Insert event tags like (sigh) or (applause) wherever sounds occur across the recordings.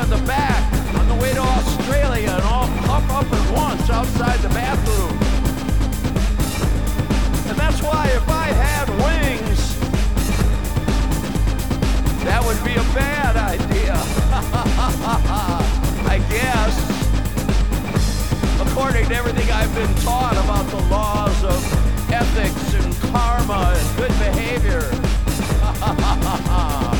on the back on the way to Australia and all puff up at once outside the bathroom. And that's why if I had wings, that would be a bad idea. (laughs) I guess. According to everything I've been taught about the laws of ethics and karma and good behavior. (laughs)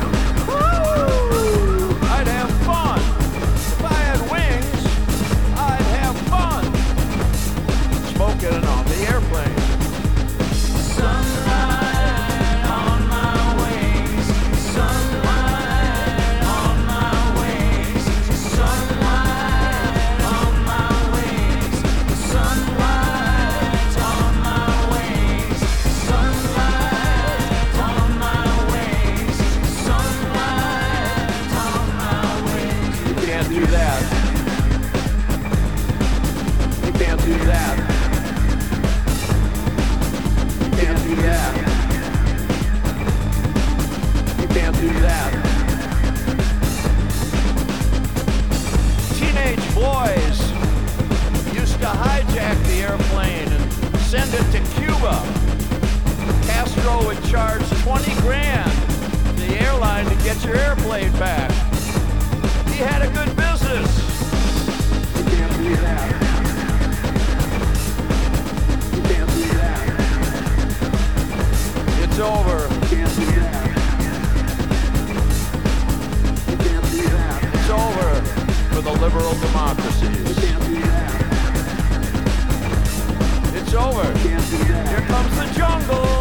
Get your airplane back. He had a good business. You can't do that. You can't do that. It's over. You can't do that. You can't do that. It's over for the liberal democracies. You can't do that. It's over. You can't do that. Here comes the jungle.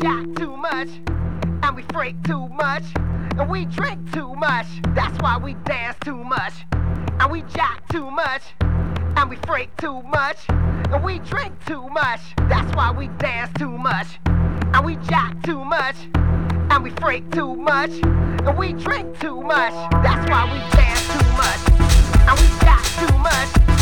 jack too much, and we freak too much, and we drink too much. That's why we dance too much, and we jack too much, and we freak too much, and we drink too much. That's why we dance too much, and we jack too much, and we freak too much, and we drink too much. That's why we dance too much, and we jack too much.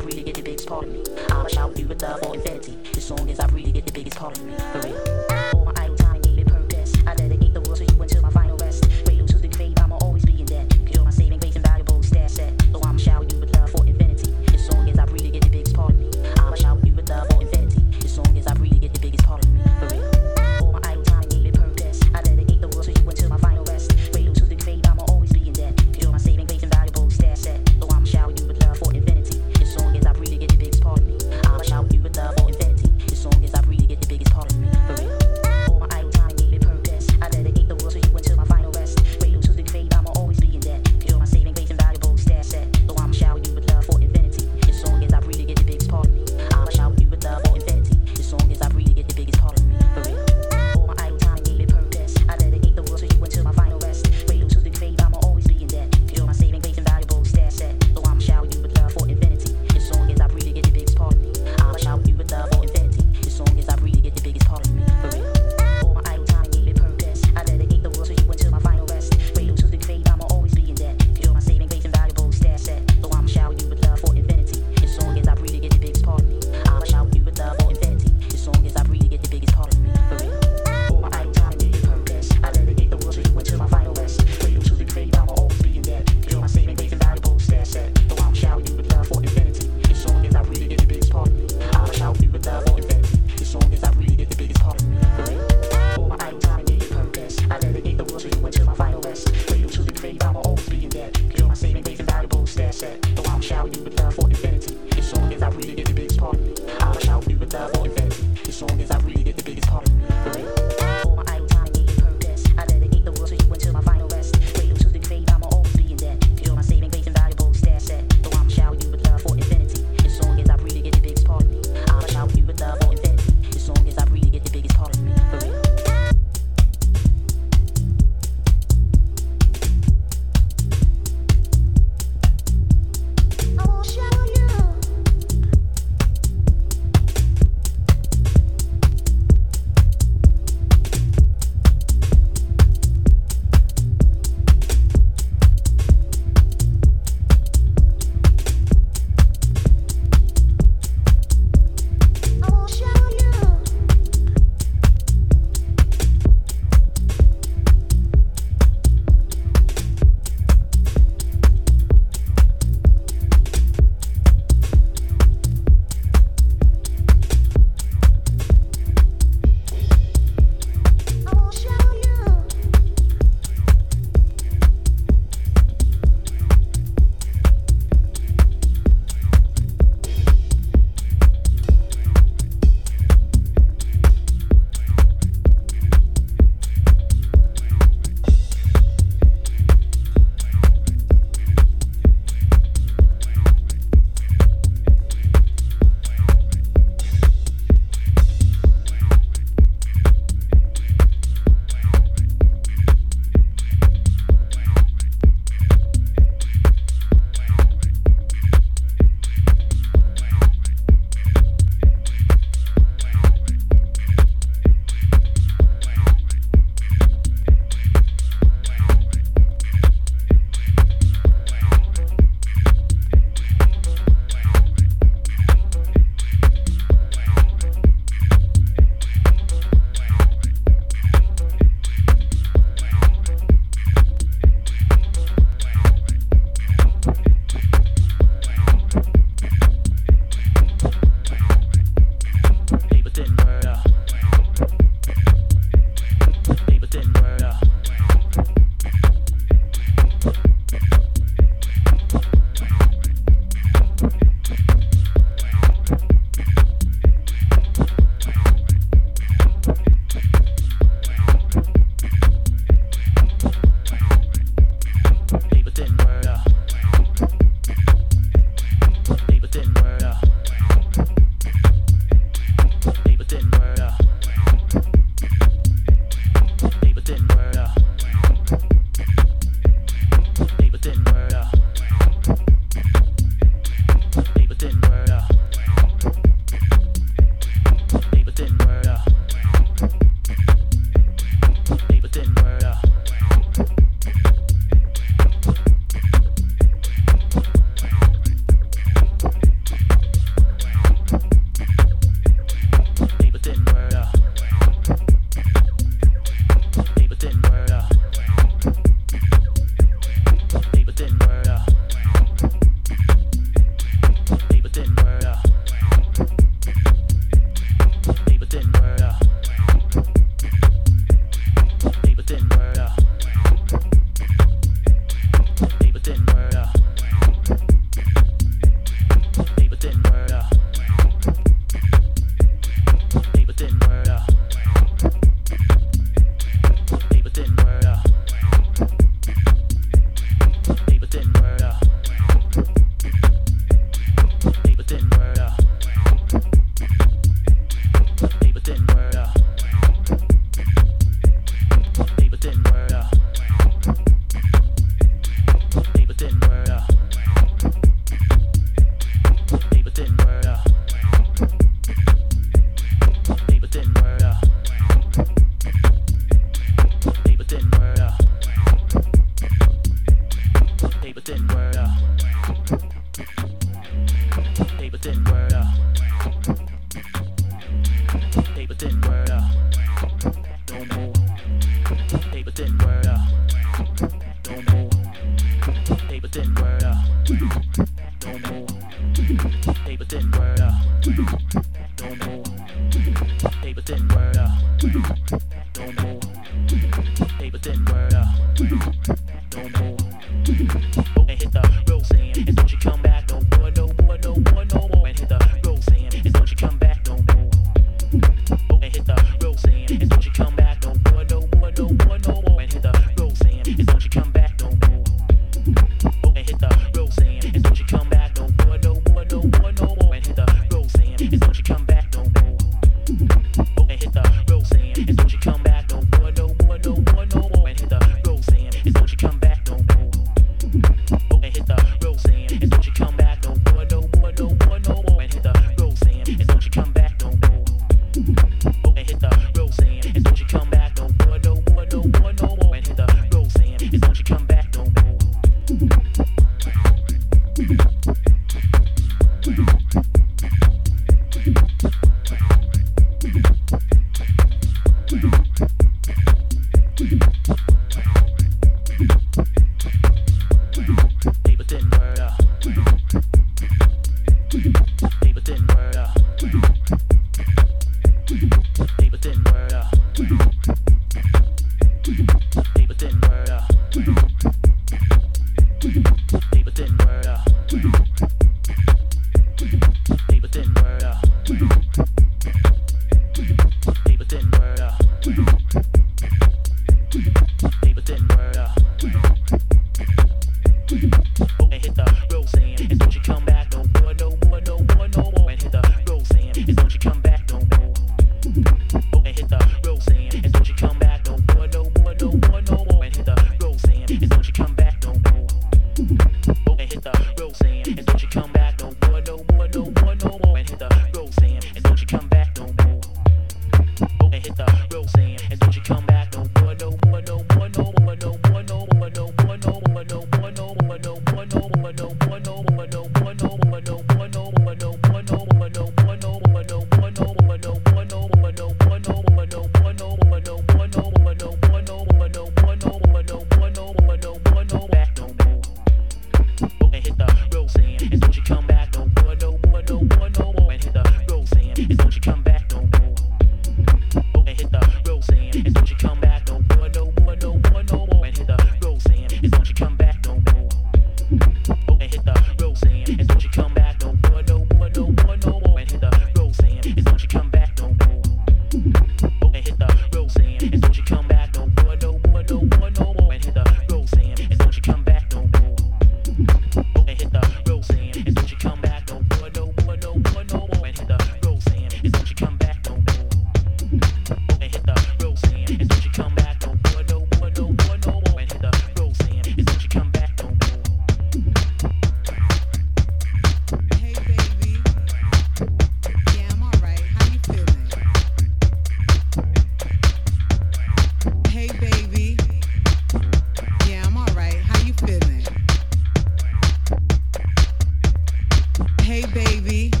hey baby.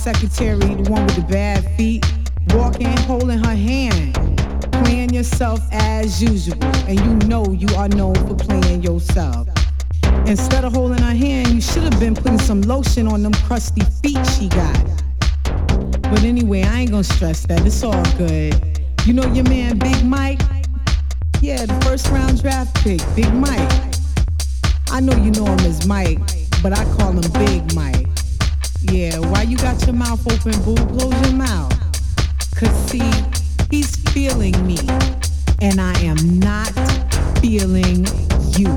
Secretary, the one with the bad feet, walking, holding her hand, playing yourself as usual. And you know you are known for playing yourself. Instead of holding her hand, you should have been putting some lotion on them crusty feet she got. But anyway, I ain't gonna stress that. It's all good. You know your man Big Mike? Yeah, the first round draft pick, Big Mike. I know you know him as Mike, but I call him Big Mike. Yeah, why you got your mouth open, boo? Close your mouth. Cause see, he's feeling me, and I am not feeling you.